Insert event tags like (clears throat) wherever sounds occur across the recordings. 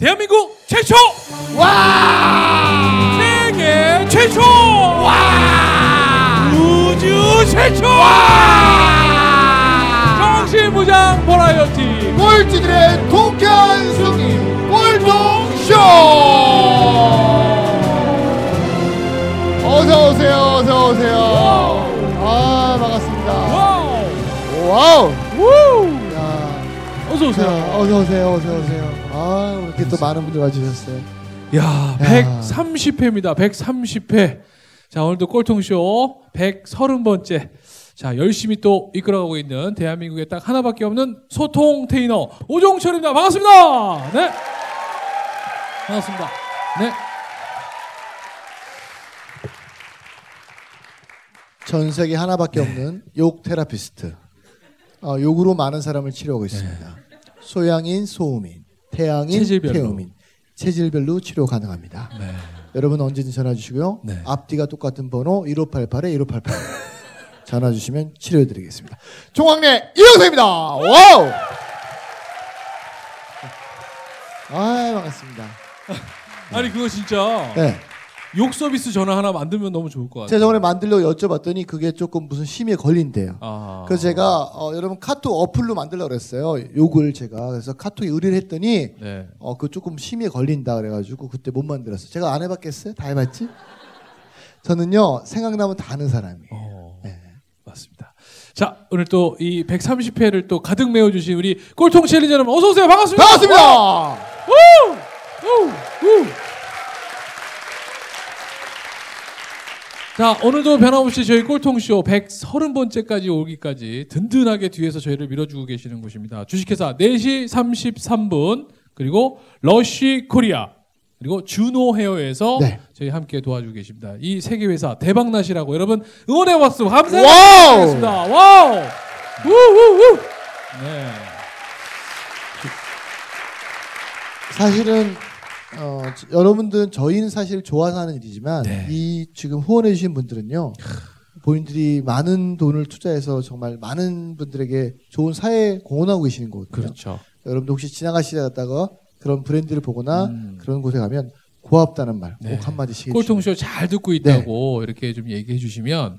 대한민국 최초 와! 세계 최초 와! 우주 최초 정신무장 버라이어티 꼴찌들의 통쾌한 승리 꼴통쇼! 어서 오세요, 어서 오세요. 아, 반갑습니다. wow wow! 우 야, 어서 오세요 자, 어서 오세요, 어서 오세요. 또 많은 분들 와주셨어요. 야 130회입니다. 130회. 자 오늘도 꼴통쇼 130번째. 자 열심히 또 이끌어가고 있는 대한민국에 딱 하나밖에 없는 소통 테이너 오종철입니다. 반갑습니다. 네. 반갑습니다. 네. 전 세계 하나밖에 없는 욕 therapist. 어, 욕으로 많은 사람을 치료하고 있습니다. 소양인, 소음인, 태양인, 체질별로. 태음인, 체질별로 치료 가능합니다. 네. 여러분 언제든 전화 주시고요. 네. 앞뒤가 똑같은 번호 1588에 1588 (laughs) 전화 주시면 치료해 드리겠습니다. 총각네 이영석입니다. Wow! 아, 반갑습니다. 아니 그거 진짜 네. 욕 서비스 전화 하나 만들면 너무 좋을 것 같아요 제가 저번에 만들려고 여쭤봤더니 그게 조금 무슨 심의에 걸린대요. 아. 그래서 제가 어, 여러분 카톡 어플로 만들려고 그랬어요. 욕을 제가 그래서 카톡에 의뢰를 했더니 네. 어, 그 조금 심의에 걸린다 그래가지고 그때 못 만들었어요. 제가 안 해봤겠어요? 다 해봤지? (laughs) 저는요 생각나면 다 하는 사람이에요. 어, 네. 맞습니다. 자, 오늘 또 이 130회를 또 가득 메워주신 우리 꼴통 챌린저 여러분 어서 오세요. 반갑습니다. 반갑습니다. 우! 우! 우! 자, 오늘도 변함없이 저희 꼴통쇼 130번째까지 오기까지 든든하게 뒤에서 저희를 밀어주고 계시는 곳입니다. 주식회사 4시 33분, 그리고 러쉬 코리아, 그리고 주노 헤어에서 네. 저희 함께 도와주고 계십니다. 이 세 개 회사 대박나시라고 여러분 응원의 박수 감사합니다. 와우! 드리겠습니다. 와우! 우우우! 네. 사실은 어, 저- 여러분들은 저희는 사실 좋아서 하는 일이지만 네. 이 지금 후원해 주신 분들은요. 본인들이 많은 돈을 투자해서 정말 많은 분들에게 좋은 사회 공헌하고 계시는 거거든요. 그렇죠. 여러분도 혹시 지나가시다가 그런 브랜드를 보거나 음. 그런 곳에 가면 고맙다는 말꼭 네. 한마디씩 꼴통쇼 잘 듣고 있다고 이렇게 좀 얘기해 주시면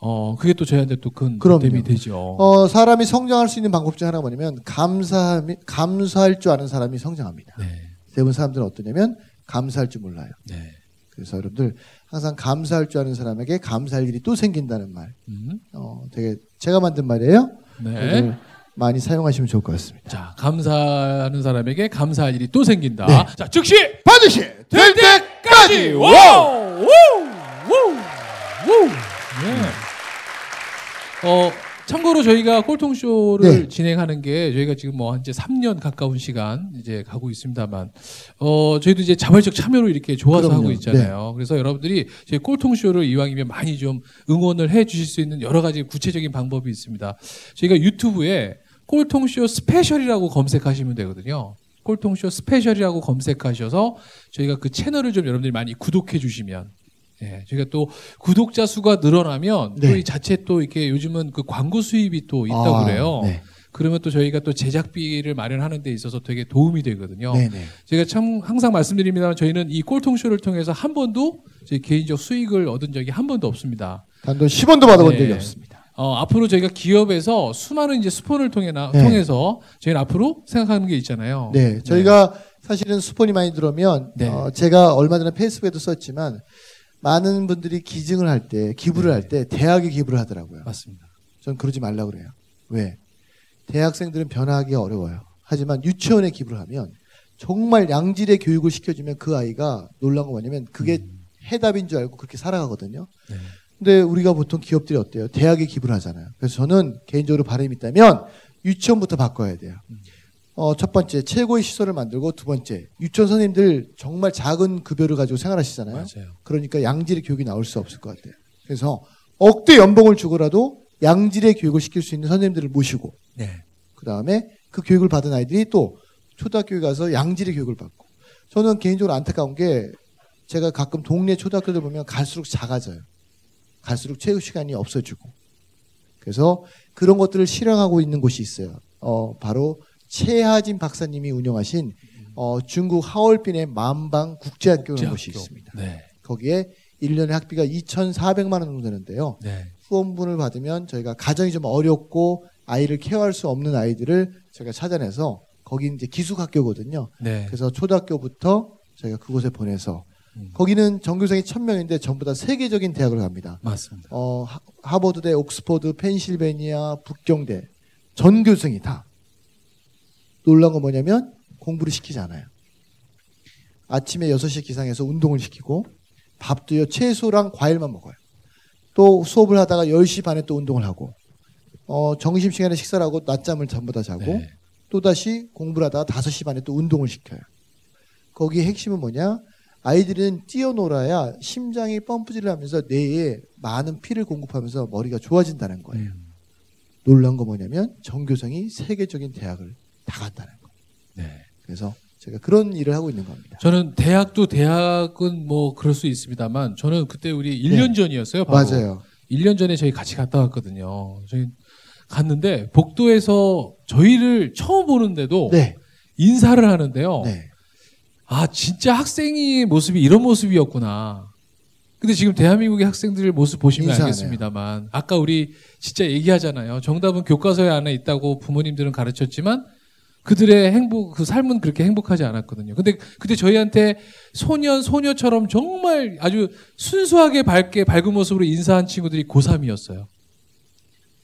어 그게 또 저희한테 또큰 그럼요. 보탬이 되죠. 어, 사람이 성장할 수 있는 방법 중 하나가 뭐냐면 감사 감사할 줄 아는 사람이 성장합니다. 네, 대부분 사람들은 어떠냐면 감사할 줄 몰라요. 네. 그래서 여러분들 항상 감사할 줄 아는 사람에게 감사할 일이 또 생긴다는 말. 음, 어, 되게 제가 만든 말이에요. 네. 많이 사용하시면 좋을 것 같습니다. 자 감사하는 사람에게 감사할 일이 또 생긴다. 네. 자 즉시 반드시 될 때까지 와우 우우 우 네. 어 참고로 저희가 꼴통쇼를 네. 진행하는 게 저희가 지금 뭐 이제 3년 가까운 시간 이제 가고 있습니다만 어 저희도 이제 자발적 참여로 이렇게 좋아서 그럼요. 네. 하고 있잖아요. 그래서 여러분들이 저희 꼴통쇼를 이왕이면 많이 좀 응원을 해 주실 수 있는 여러 가지 구체적인 방법이 있습니다. 저희가 유튜브에 꼴통쇼 스페셜이라고 검색하시면 되거든요. 꼴통쇼 스페셜이라고 검색하셔서 저희가 그 채널을 좀 여러분들이 많이 구독해 주시면 예, 저희가 또 구독자 수가 늘어나면 네. 또이 자체 또 이렇게 요즘은 그 광고 수입이 또 있다고 아, 그래요. 네. 그러면 또 저희가 또 제작비를 마련하는 데 있어서 되게 도움이 되거든요. 네네. 제가 참 항상 말씀드립니다만 저희는 이 꼴통쇼를 통해서 한 번도 저희 개인적 수익을 얻은 적이 한 번도 없습니다. 단돈 10원도 받아본 네. 적이 없습니다. 어, 앞으로 저희가 기업에서 수많은 이제 스폰을 통해 나, 네. 통해서 저희는 앞으로 생각하는 게 있잖아요. 네, 저희가 사실은 수폰이 많이 들어오면 네. 어, 제가 얼마 전에 페이스북에도 썼지만 많은 분들이 기증을 할 때 기부를 네. 할때 대학에 기부를 하더라고요. 맞습니다. 전 그러지 말라 그래요. 왜? 대학생들은 변화하기 어려워요. 하지만 유치원에 기부를 하면 정말 양질의 교육을 시켜주면 그 아이가 놀란 거 뭐냐면 그게 해답인 줄 알고 그렇게 살아가거든요. 네. 근데 우리가 보통 기업들이 어때요? 대학에 기부를 하잖아요. 그래서 저는 개인적으로 바람이 있다면 유치원부터 바꿔야 돼요. 어, 첫 번째 최고의 시설을 만들고 두 번째 유치원 선생님들 정말 작은 급여를 가지고 생활하시잖아요. 맞아요. 그러니까 양질의 교육이 나올 수 없을 것 같아요. 그래서 억대 연봉을 주고라도 양질의 교육을 시킬 수 있는 선생님들을 모시고 네. 그 다음에 그 교육을 받은 아이들이 또 초등학교에 가서 양질의 교육을 받고 저는 개인적으로 안타까운 게 제가 가끔 동네 초등학교들 보면 갈수록 작아져요. 갈수록 체육 시간이 없어지고 그래서 그런 것들을 실행하고 있는 곳이 있어요. 어, 바로 최하진 박사님이 운영하신 어, 중국 하얼빈의 만방 국제학교라는 국제학교. 곳이 있습니다. 네. 거기에 1년에 학비가 2,400만 원 정도 되는데요. 네. 후원분을 받으면 저희가 가정이 좀 어렵고 아이를 케어할 수 없는 아이들을 저희가 찾아내서 거기 이제 기숙학교거든요. 네. 그래서 초등학교부터 저희가 그곳에 보내서 음. 거기는 전교생이 1000명인데 전부 다 세계적인 대학을 갑니다. 맞습니다. 어, 하- 하버드대, 옥스퍼드, 펜실베니아, 북경대 전교생이 다 놀란 건 뭐냐면 공부를 시키지 않아요. 아침에 6시 기상해서 운동을 시키고 밥도요 채소랑 과일만 먹어요. 또 수업을 하다가 10시 반에 또 운동을 하고 어, 점심시간에 식사를 하고 낮잠을 전부 다 자고 네. 또다시 공부를 하다가 5시 반에 또 운동을 시켜요. 거기에 핵심은 뭐냐? 아이들은 뛰어놀아야 심장이 펌프질을 하면서 뇌에 많은 피를 공급하면서 머리가 좋아진다는 거예요. 음. 놀란 거 뭐냐면 전교생이 세계적인 대학을 다 간다는 거. 네. 그래서 제가 그런 일을 하고 있는 겁니다. 저는 대학도 대학은 뭐 그럴 수 있습니다만 저는 그때 우리 1년 전이었어요. 바로. 네. 맞아요. 1년 전에 저희 같이 갔다 왔거든요. 저희 갔는데 복도에서 저희를 처음 보는데도 네. 인사를 하는데요. 네. 아, 진짜 학생의 모습이 이런 모습이었구나. 근데 지금 대한민국의 학생들 모습 보시면 인사하네요. 알겠습니다만 아까 우리 진짜 얘기하잖아요. 정답은 교과서에 안에 있다고 부모님들은 가르쳤지만 그들의 행복 그 삶은 그렇게 행복하지 않았거든요. 근데 그때 저희한테 소년 소녀처럼 정말 아주 순수하게 밝게 밝은 모습으로 인사한 친구들이 고3이었어요.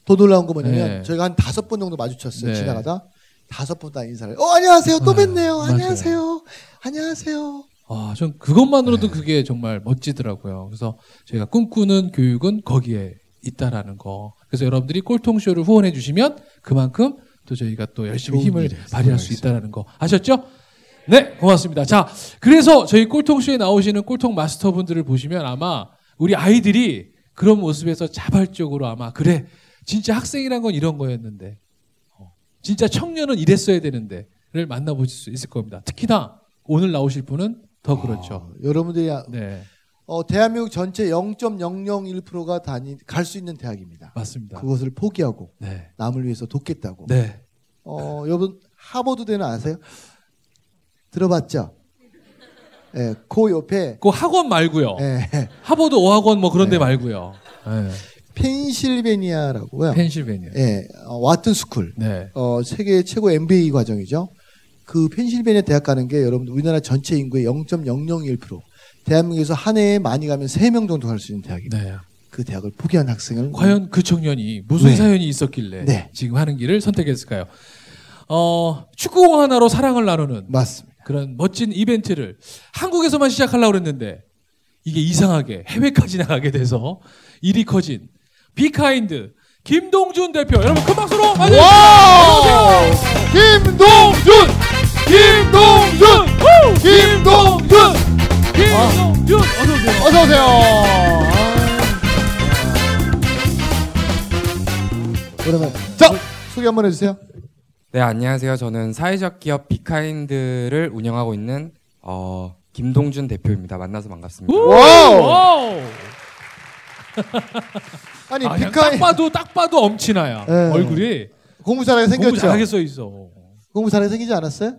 더 놀라운 거 뭐냐면 네. 저희가 한 다섯 번 정도 마주쳤어요. 네. 지나가다 다섯 번 다 인사를. 어 안녕하세요. 또 아, 뵙네요. 맞아요. 안녕하세요. 안녕하세요. 아, 전 그것만으로도 네. 그게 정말 멋지더라고요. 그래서 저희가 꿈꾸는 교육은 거기에 있다라는 거. 그래서 여러분들이 꼴통쇼를 후원해 주시면 그만큼 또 저희가 또 열심히 힘을 일에 발휘할 수. 있다라는 거. 아셨죠? 네, 고맙습니다. 자, 그래서 저희 꼴통쇼에 나오시는 꼴통 마스터분들을 보시면 아마 우리 아이들이 그런 모습에서 자발적으로 아마 그래 진짜 학생이란 건 이런 거였는데 어, 진짜 청년은 이랬어야 되는데를 만나보실 수 있을 겁니다. 특히나 오늘 나오실 분은 더 그렇죠. 어, 여러분들이 아- 네, 어, 대한민국 전체 0.001%가 다니 갈 수 있는 대학입니다. 맞습니다. 그것을 포기하고 네, 남을 위해서 돕겠다고. 네, 어, 여러분 하버드대는 아세요? 들어봤죠? 예, 그 옆에 그 학원 말고요. 예, 하버드 어학원 뭐 그런 데 네. 말고요. 네. 펜실베니아라고요. 펜실베니아. 예, 어, 와튼 스쿨. 네. 어, 세계 최고 MBA 과정이죠. 그 펜실베니아 대학 가는 게 여러분 우리나라 전체 인구의 0.001%. 대한민국에서 한 해에 많이 가면 3명 정도 갈 수 있는 대학입니다. 네. 그 대학을 포기한 학생을 과연 그 청년이 무슨 네. 사연이 있었길래 네. 지금 하는 길을 선택했을까요? 어, 축구공 하나로 사랑을 나누는 맞습니다. 그런 멋진 이벤트를 한국에서만 시작하려고 그랬는데 이게 이상하게 해외까지 나가게 돼서 일이 커진 비카인드 김동준 대표 여러분 큰 박수로! 김동준! 김동준! 김동준! 김동준 어서 오세요. 어서 오세요. 그러면 자 소개 한번 해주세요. 네, 안녕하세요. 저는 사회적 기업 비카인드를 운영하고 있는 어, 김동준 대표입니다. 만나서 반갑습니다. 와우! 와우. (laughs) 아니 아, 비카인 딱 봐도 딱 봐도 엄친아야 네. 얼굴이 공부 잘하게 공부 생겼죠. 잘하게 써 있어. 공부 잘하게 생기지 않았어요?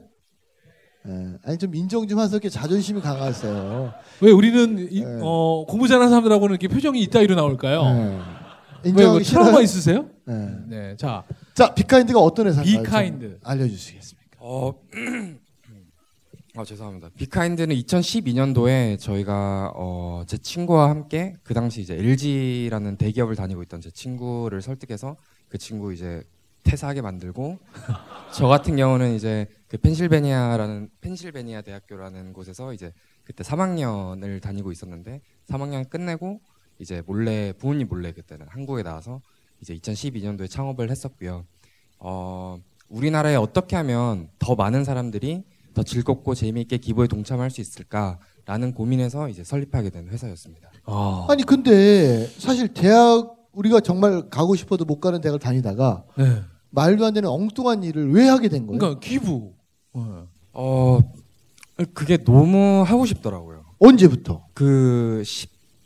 예. 아니 좀 인정 좀 하세요. 이렇게 자존심이 강하세요. 왜 우리는 이- 네. 어, 공부 잘하는 사람들하고는 이렇게 표정이 이따위로 나올까요? 예. 왜, 뭐 트라우마? 있으세요? 예. 네, 자 자 비카인드가 어떤 회사인가요? 좀 비카인드. 알려주시겠습니까? 어, 어, (clears throat) 죄송합니다. 비카인드는 2012년도에 저희가 어, 제 친구와 함께 그 당시 이제 LG라는 대기업을 다니고 있던 제 친구를 설득해서 그 친구 이제 퇴사하게 만들고 (laughs) 저 같은 경우는 이제 그 펜실베니아라는 펜실베니아 대학교라는 곳에서 이제 그때 3학년을 다니고 있었는데 3학년 끝내고 이제 몰래 부모님 몰래 그때는 한국에 나와서 이제 2012년도에 창업을 했었고요. 어, 우리나라에 어떻게 하면 더 많은 사람들이 더 즐겁고 재미있게 기부에 동참할 수 있을까라는 고민에서 이제 설립하게 된 회사였습니다. 아, 아니 근데 사실 대학 우리가 정말 가고 싶어도 못 가는 대학을 다니다가 네. 말도 안 되는 엉뚱한 일을 왜 하게 된 거예요? 그러니까 기부. 네. 어, 그게 너무 하고 싶더라고요. 언제부터? 그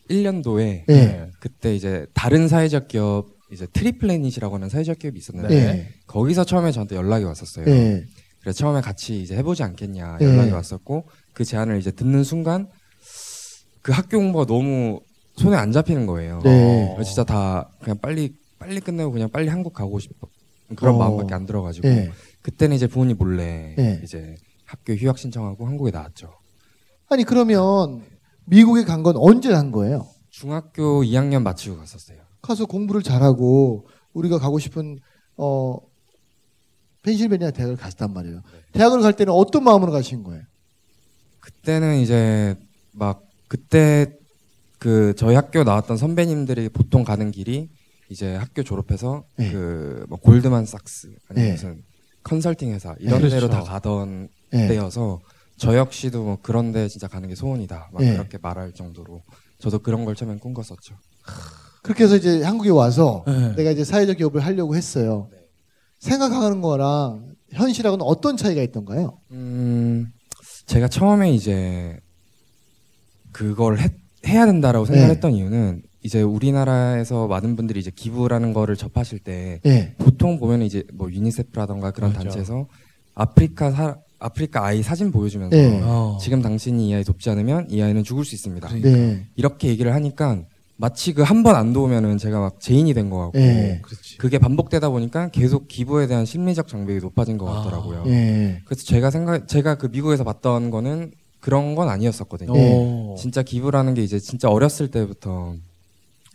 11년도에 예. 그때 이제 다른 사회적 기업 이제 트리플래닛이라고 하는 사회적 기업이 있었는데 네. 예. 거기서 처음에 저한테 연락이 왔었어요. 예. 그래서 처음에 같이 이제 해보지 않겠냐 네. 연락이 왔었고 그 제안을 이제 듣는 순간 그 학교 공부가 너무 손에 안 잡히는 거예요. 네. 그래서 진짜 다 그냥 빨리 빨리 끝내고 그냥 빨리 한국 가고 싶어 그런 어. 마음밖에 안 들어가지고 예. 그때는 이제 부모님 몰래 네. 이제 학교 휴학 신청하고 한국에 나왔죠. 아니 그러면 미국에 간 건 언제 간 거예요? 중학교 2학년 마치고 갔었어요. 가서 공부를 잘하고 우리가 가고 싶은 어 펜실베니아 대학을 갔단 말이에요. 대학을 갈 때는 어떤 마음으로 가신 거예요? 그때는 이제 막 그때 그 저희 학교 나왔던 선배님들이 보통 가는 길이 이제 학교 졸업해서 네. 그뭐 골드만삭스 아니면 네. 무슨 컨설팅 회사 이런 네, 데로 그렇죠. 다 가던 예. 때여서 저 역시도 뭐 그런 데 진짜 가는 게 소원이다 막 네. 그렇게 말할 정도로 저도 그런 걸 처음엔 꿈꿨었죠. 그렇게 해서 이제 한국에 와서 네. 내가 이제 사회적 기업을 하려고 했어요. 생각하는 거랑 현실하고는 어떤 차이가 있던가요? 음 제가 처음에 이제 그걸 했- 해야 된다라고 생각했던 네. 이유는 이제 우리나라에서 많은 분들이 이제 기부라는 거를 접하실 때 예. 보통 보면 이제 뭐 유니세프라던가 그런 맞아. 단체에서 아프리카 사, 아프리카 아이 사진 보여주면서 네. 어. 지금 당신이 이 아이 돕지 않으면 이 아이는 죽을 수 있습니다. 그러니까. 네. 이렇게 얘기를 하니까 마치 그 한 번 안 도우면은 제가 막 죄인이 된것 같고 예. 그게 반복되다 보니까 계속 기부에 대한 심리적 장벽이 높아진 것 아. 같더라고요. 예. 그래서 제가 생각 제가 그 미국에서 봤던 거는 그런 건 아니었었거든요. 어. 진짜 기부라는 게 이제 진짜 어렸을 때부터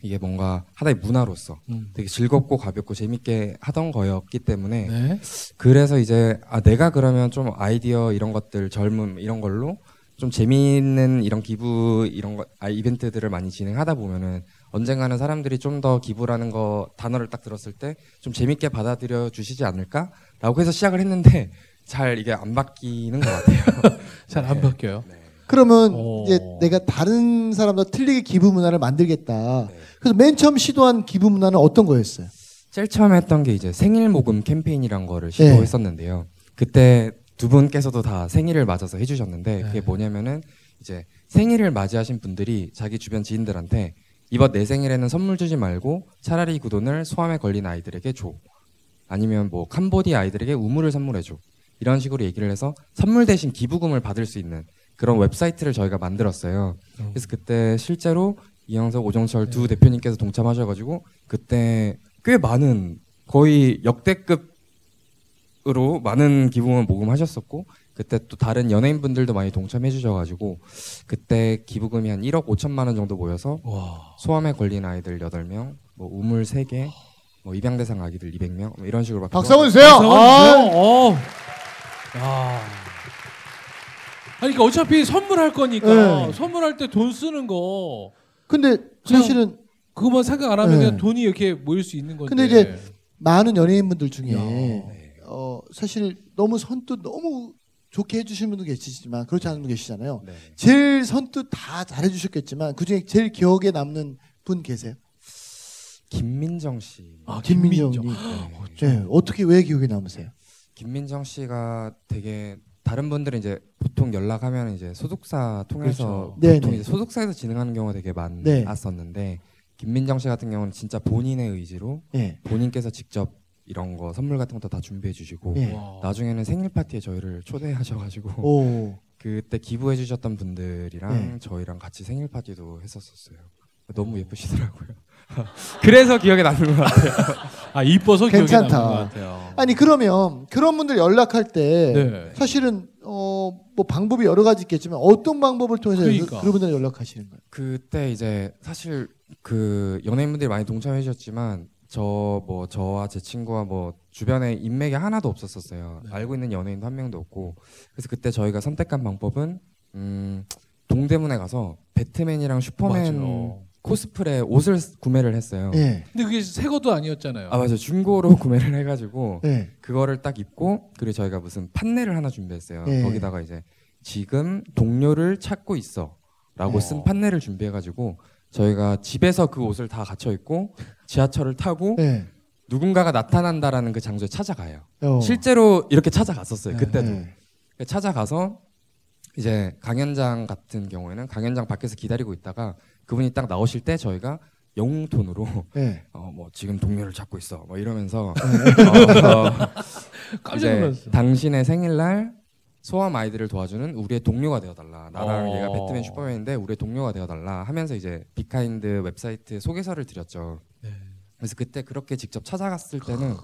이게 뭔가 하나의 문화로서 음. 되게 즐겁고 가볍고 재밌게 하던 거였기 때문에 네. 그래서 이제 아 내가 그러면 좀 아이디어 이런 것들 젊음 이런 걸로 좀 재미있는 이런 기부 이런 거 아, 이벤트들을 많이 진행하다 보면은 언젠가는 사람들이 좀 더 기부라는 거 단어를 딱 들었을 때 좀 재밌게 받아들여 주시지 않을까라고 해서 시작을 했는데 (laughs) 잘 이게 안 바뀌는 것 같아요. (laughs) 잘안 바뀌어요. 네. 그러면 오. 이제 내가 다른 사람과 틀리게 기부 문화를 만들겠다. 네. 그래서 맨 처음 시도한 기부 문화는 어떤 거였어요? 제일 처음 했던 게 이제 생일 모금 캠페인이란 거를 네. 시도했었는데요. 그때 두 분께서도 다 생일을 맞아서 해주셨는데 그게 네. 뭐냐면은 이제 생일을 맞이하신 분들이 자기 주변 지인들한테 이번 내 생일에는 선물 주지 말고 차라리 그 돈을 소아에 걸린 아이들에게 줘. 아니면 뭐 캄보디아 아이들에게 우물을 선물해 줘. 이런 식으로 얘기를 해서 선물 대신 기부금을 받을 수 있는 그런 웹사이트를 저희가 만들었어요. 음. 그래서 그때 실제로 이영석, 오정철 두 대표님께서 동참하셔가지고 그때 꽤 많은 거의 역대급으로 많은 기부금을 모금하셨었고 그때 또 다른 연예인분들도 많이 동참해 주셔가지고 그때 기부금이 한 1억 5천만 원 정도 모여서 와. 소아에 걸린 아이들 8명, 뭐 우물 3개, 뭐 입양 대상 아기들 200명 뭐 이런 식으로 막 박수 한번 주세요. 아, 아. 어. 아. 아니 그러니까 어차피 선물할 거니까 네. 선물할 때 돈 쓰는 거 근데 사실은 그거만 생각 안 하면 네. 그냥 돈이 이렇게 모일 수 있는 건데. 근데 이제 많은 연예인분들 중에 야. 네. 어, 사실 너무 선뜻 너무 좋게 해주시는 분도 계시지만 그렇지 않은 분 계시잖아요. 네. 제일 선뜻 다 잘해주셨겠지만 그 중에 제일 기억에 남는 분 계세요? 김민정 씨. 아, 김민정 김민정. 님. 네, 어떻게 왜 기억에 남으세요? 김민정 씨가 되게 다른 분들은 이제 보통 연락하면 이제 소속사 통해서 그렇죠. 네, 보통 네. 이제 소속사에서 진행하는 경우가 되게 네. 많았었는데 김민정 씨 같은 경우는 진짜 본인의 의지로 예. 본인께서 직접 이런 거 선물 같은 것도 다 준비해 주시고 예. 와. 나중에는 생일 파티에 저희를 초대하셔가지고 오. (laughs) 그때 기부해 주셨던 분들이랑 네. 저희랑 같이 생일 파티도 했었었어요. 너무 예쁘시더라고요. (laughs) 그래서 기억에 남는 것 같아요. (laughs) 아 이뻐서 기억에 괜찮다. 남는 것 같아요. 아니 그러면 그런 분들 연락할 때 네. 사실은 어, 뭐 방법이 여러 가지 있겠지만 어떤 방법을 통해서 그러니까. 그, 그분들 연락하시는 거예요? 그때 이제 사실 그 연예인분들이 많이 동참해 주셨지만 저 뭐 저와 제 친구와 뭐 주변에 인맥이 하나도 없었었어요. 네. 알고 있는 연예인도 한 명도 없고 그래서 그때 저희가 선택한 방법은 음 동대문에 가서 배트맨이랑 슈퍼맨 맞아요. 코스프레 옷을 구매를 했어요. 예. 근데 그게 새 것도 아니었잖아요. 아 맞아 요 중고로 (laughs) 구매를 해가지고 예. 그거를 딱 입고 그리고 저희가 무슨 판넬을 하나 준비했어요. 예. 거기다가 이제 지금 동료를 찾고 있어라고 예. 쓴 판넬을 준비해가지고 저희가 집에서 그 옷을 다 갖춰 입고 지하철을 타고 예. 누군가가 나타난다라는 그 장소에 찾아가요. 어. 실제로 이렇게 찾아갔었어요. 네. 그때도 예. 찾아가서 이제 강연장 같은 경우에는 강연장 밖에서 기다리고 있다가 그분이 딱 나오실 때 저희가 영웅톤으로 네. (laughs) 어, 뭐 지금 동료를 찾고 있어 뭐 이러면서 네. 어, (laughs) 깜짝 이제. 당신의 생일날 소아암 아이들을 도와주는 우리의 동료가 되어달라. 나랑 어. 얘가 배트맨 슈퍼맨인데 우리의 동료가 되어달라 하면서 이제 비카인드 웹사이트 소개서를 드렸죠. 네. 그래서 그때 그렇게 직접 찾아갔을 때는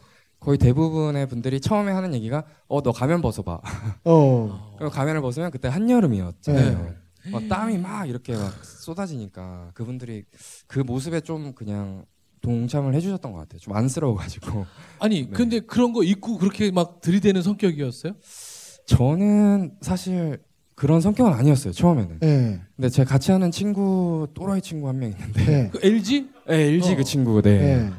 거의 대부분의 분들이 처음에 하는 얘기가 어 너 가면 벗어봐. 어. (laughs) 그리고 가면을 벗으면 그때 한여름이었잖아요. 막 땀이 막 이렇게 막 쏟아지니까 그분들이 그 모습에 좀 그냥 동참을 해주셨던 것 같아요. 좀 안쓰러워가지고 (laughs) 아니 네. 근데 그런 거 입고 그렇게 막 들이대는 성격이었어요? 저는 사실 그런 성격은 아니었어요 처음에는. 네. 근데 제가 같이 하는 친구 또라이 친구 한 명 있는데 네. 그 LG? 네, LG 어. 그 친구 네.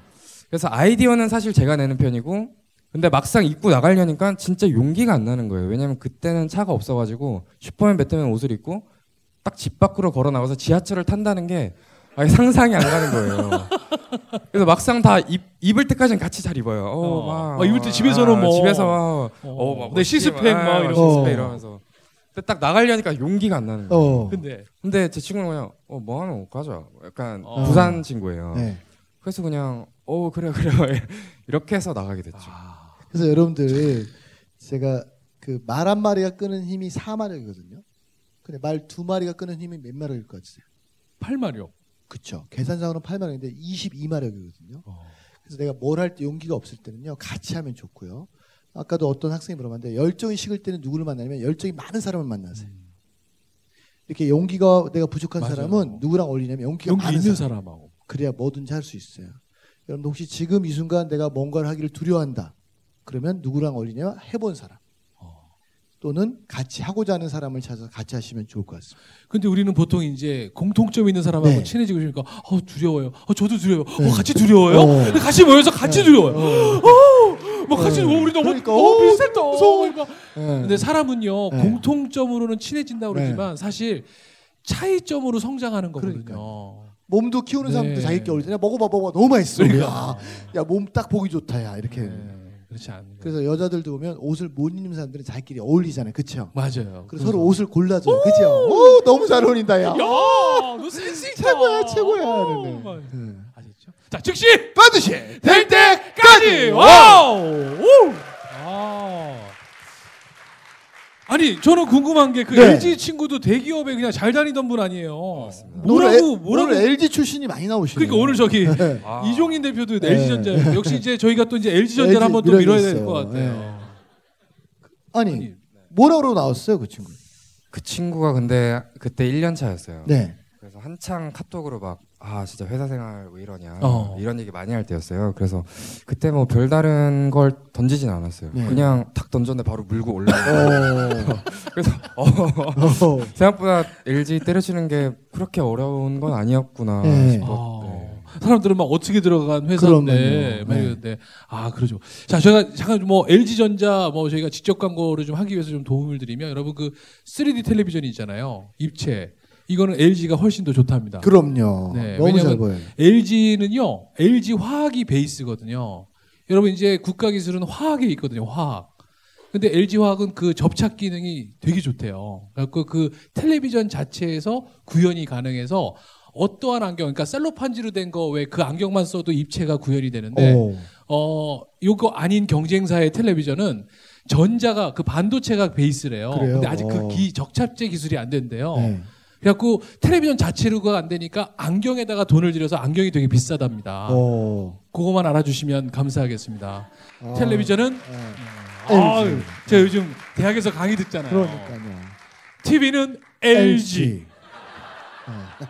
네. 그래서 아이디어는 사실 제가 내는 편이고 근데 막상 입고 나가려니까 진짜 용기가 안 나는 거예요. 왜냐면 그때는 차가 없어가지고 슈퍼맨 배트맨 옷을 입고 딱 집 밖으로 걸어 나와서 지하철을 탄다는 게 아예 상상이 안 가는 거예요. 그래서 막상 다 입, 입을 때까지는 같이 잘 입어요. 어, 어. 막, 막 입을 때 집에서는 뭐. 집에서 막, 어. 어, 막내 시스팩 막 이러면서. 시스팩 이러면서. 근데 딱 나가려니까 용기가 안 나는 거예요. 어. 근데 근데 제 친구는 그냥 어 뭐하는 옷 가자. 약간 어. 부산 친구예요. 네. 그래서 그냥 어 그래 그래 이렇게 해서 나가게 됐죠. 아, 그래서 여러분들 제가 그 말 한 마리가 끄는 힘이 4마력이거든요. 근데 말 두 마리가 끄는 힘이 몇 마력일 것 같으세요? 팔마력. 그쵸. 계산상으로는 8마력인데 22마력이거든요. 어. 그래서 내가 뭘 할 때 용기가 없을 때는요. 같이 하면 좋고요. 아까도 어떤 학생이 물어봤는데 열정이 식을 때는 누구를 만나냐면 열정이 많은 사람을 만나세요. 이렇게 용기가 내가 부족한 맞아요. 사람은 누구랑 어울리냐면 용기가 용기 많은 있는 사람. 사람하고. 그래야 뭐든지 할 수 있어요. 여러분 혹시 지금 이 순간 내가 뭔가를 하기를 두려워한다. 그러면 누구랑 어울리냐? 해본 사람. 어. 또는 같이 하고자 하는 사람을 찾아서 같이 하시면 좋을 것 같습니다. 근데 우리는 보통 이제 공통점 있는 사람하고 네. 친해지고 싶으니까 어 두려워요. 어 저도 두려워요. 네. 어 같이 두려워요. 어. 같이 모여서 같이 두려워요. 어. 뭐 같이 네. 어, 우리 너무 그러니까, 어, 비슷했다. 무서워. 그러니까. 네. 근데 사람은요 네. 공통점으로는 친해진다고 그러지만 사실 차이점으로 성장하는 거거든요. 그러니까요. 몸도 키우는 사람도 네. 자기끼리 어울리잖아. 먹어봐, 먹어봐. 너무 맛있어. 그러니까. 야, 몸 딱 보기 좋다. 야, 이렇게. 네, 그렇지 거예요. 그래서 여자들도 보면 옷을 못 입는 사람들은 자기끼리 어울리잖아요. 그쵸? 맞아요. 그래서 서로 옷을 골라줘요. 그쵸? 오, 너무 잘 어울린다. 야. 야, 너 센스 있다. 최고야, 최고야. 어, 이러네. 막. 네. 아셨죠? 자, 즉시 반드시 될 때까지. 와우. 오! 아. 아니 저는 궁금한 게 그 네. LG 친구도 대기업에 그냥 잘 다니던 분 아니에요. 맞습니다. 뭐라고 오늘, 뭐라고 오늘 LG 출신이 많이 나오시네요. 그러니까 오늘 저기 (laughs) 네. 아. 이종인 대표도 네. LG 전자 역시 이제 저희가 또 이제 LG 전자를 LG 한번 또 밀어야. 될 것 같아요. 네. 아니, 아니, 뭐라 그러고 나왔어요, 그 친구? 그 친구가 근데 그때 1년 차였어요. 네. 그래서 한창 카톡으로 막 아 진짜 회사 생활 왜 이러냐 어. 이런 얘기 많이 할 때였어요. 그래서 그때 뭐 별다른 걸 던지진 않았어요. 네. 그냥 탁 던졌는데 바로 물고 올라오고 어. (laughs) 그래서 어, 어. 생각보다 LG 때려치는 게 그렇게 어려운 건 아니었구나 네. 싶었- 아, 네. 사람들은 막 어떻게 들어간 회사인데. 막 네. 아 그러죠. 자 제가 잠깐 뭐 LG 전자 뭐 저희가 직접 광고를 좀 하기 위해서 좀 도움을 드리면 여러분 그 3D 텔레비전이 있잖아요. 입체 이거는 LG가 훨씬 더 좋답니다. 그럼요. 네, 너무 잘 왜냐면 보여요. LG는요, LG 화학이 베이스거든요. 여러분 이제 국가 기술은 화학에 있거든요. 화학. 근데 LG 화학은 그 접착 기능이 되게 좋대요. 그래서 그 텔레비전 자체에서 구현이 가능해서 어떠한 안경, 그러니까 셀로판지로 된 거 왜 그 안경만 써도 입체가 구현이 되는데 오. 어 요거 아닌 경쟁사의 텔레비전은 전자가 그 반도체가 베이스래요. 그래요? 근데 아직 그 어. 기 적착제 기술이 안 된대요. 네. 그래갖고 텔레비전 자체로가 안 되니까 안경에다가 돈을 들여서 안경이 되게 비싸답니다. 오. 그거만 알아주시면 감사하겠습니다. 아. 텔레비전은 네. 아, LG. 제가 요즘 대학에서 강의 듣잖아요. 그러니까요. TV는 LG. 네.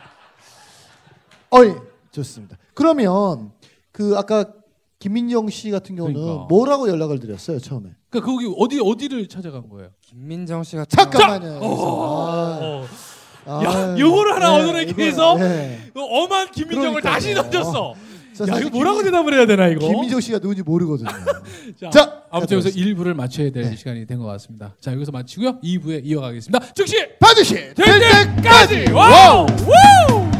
어이 좋습니다. 그러면 그 아까 김민정 씨 같은 경우는 그러니까. 뭐라고 연락을 드렸어요 처음에? 그러니까 거기 어디 어디를 찾아간 거예요? 김민정 씨 같은 잠깐만요. 어. 아, 야, 아, 요거를 하나 얻어내기 이거, 위해서? 네. 그 엄한 김민정을 그러니까요. 다시 던졌어. 자, 야 이거 뭐라고 대답을 해야 되나 이거? 김민정 씨가 누군지 모르거든요. (laughs) 자, 자, 아무튼 여기서 가져가겠습니다. 1부를 마쳐야 될 네. 시간이 된 것 같습니다. 자 여기서 마치고요 2부에 이어가겠습니다. 즉시 반드시 될 때까지 와우! 우!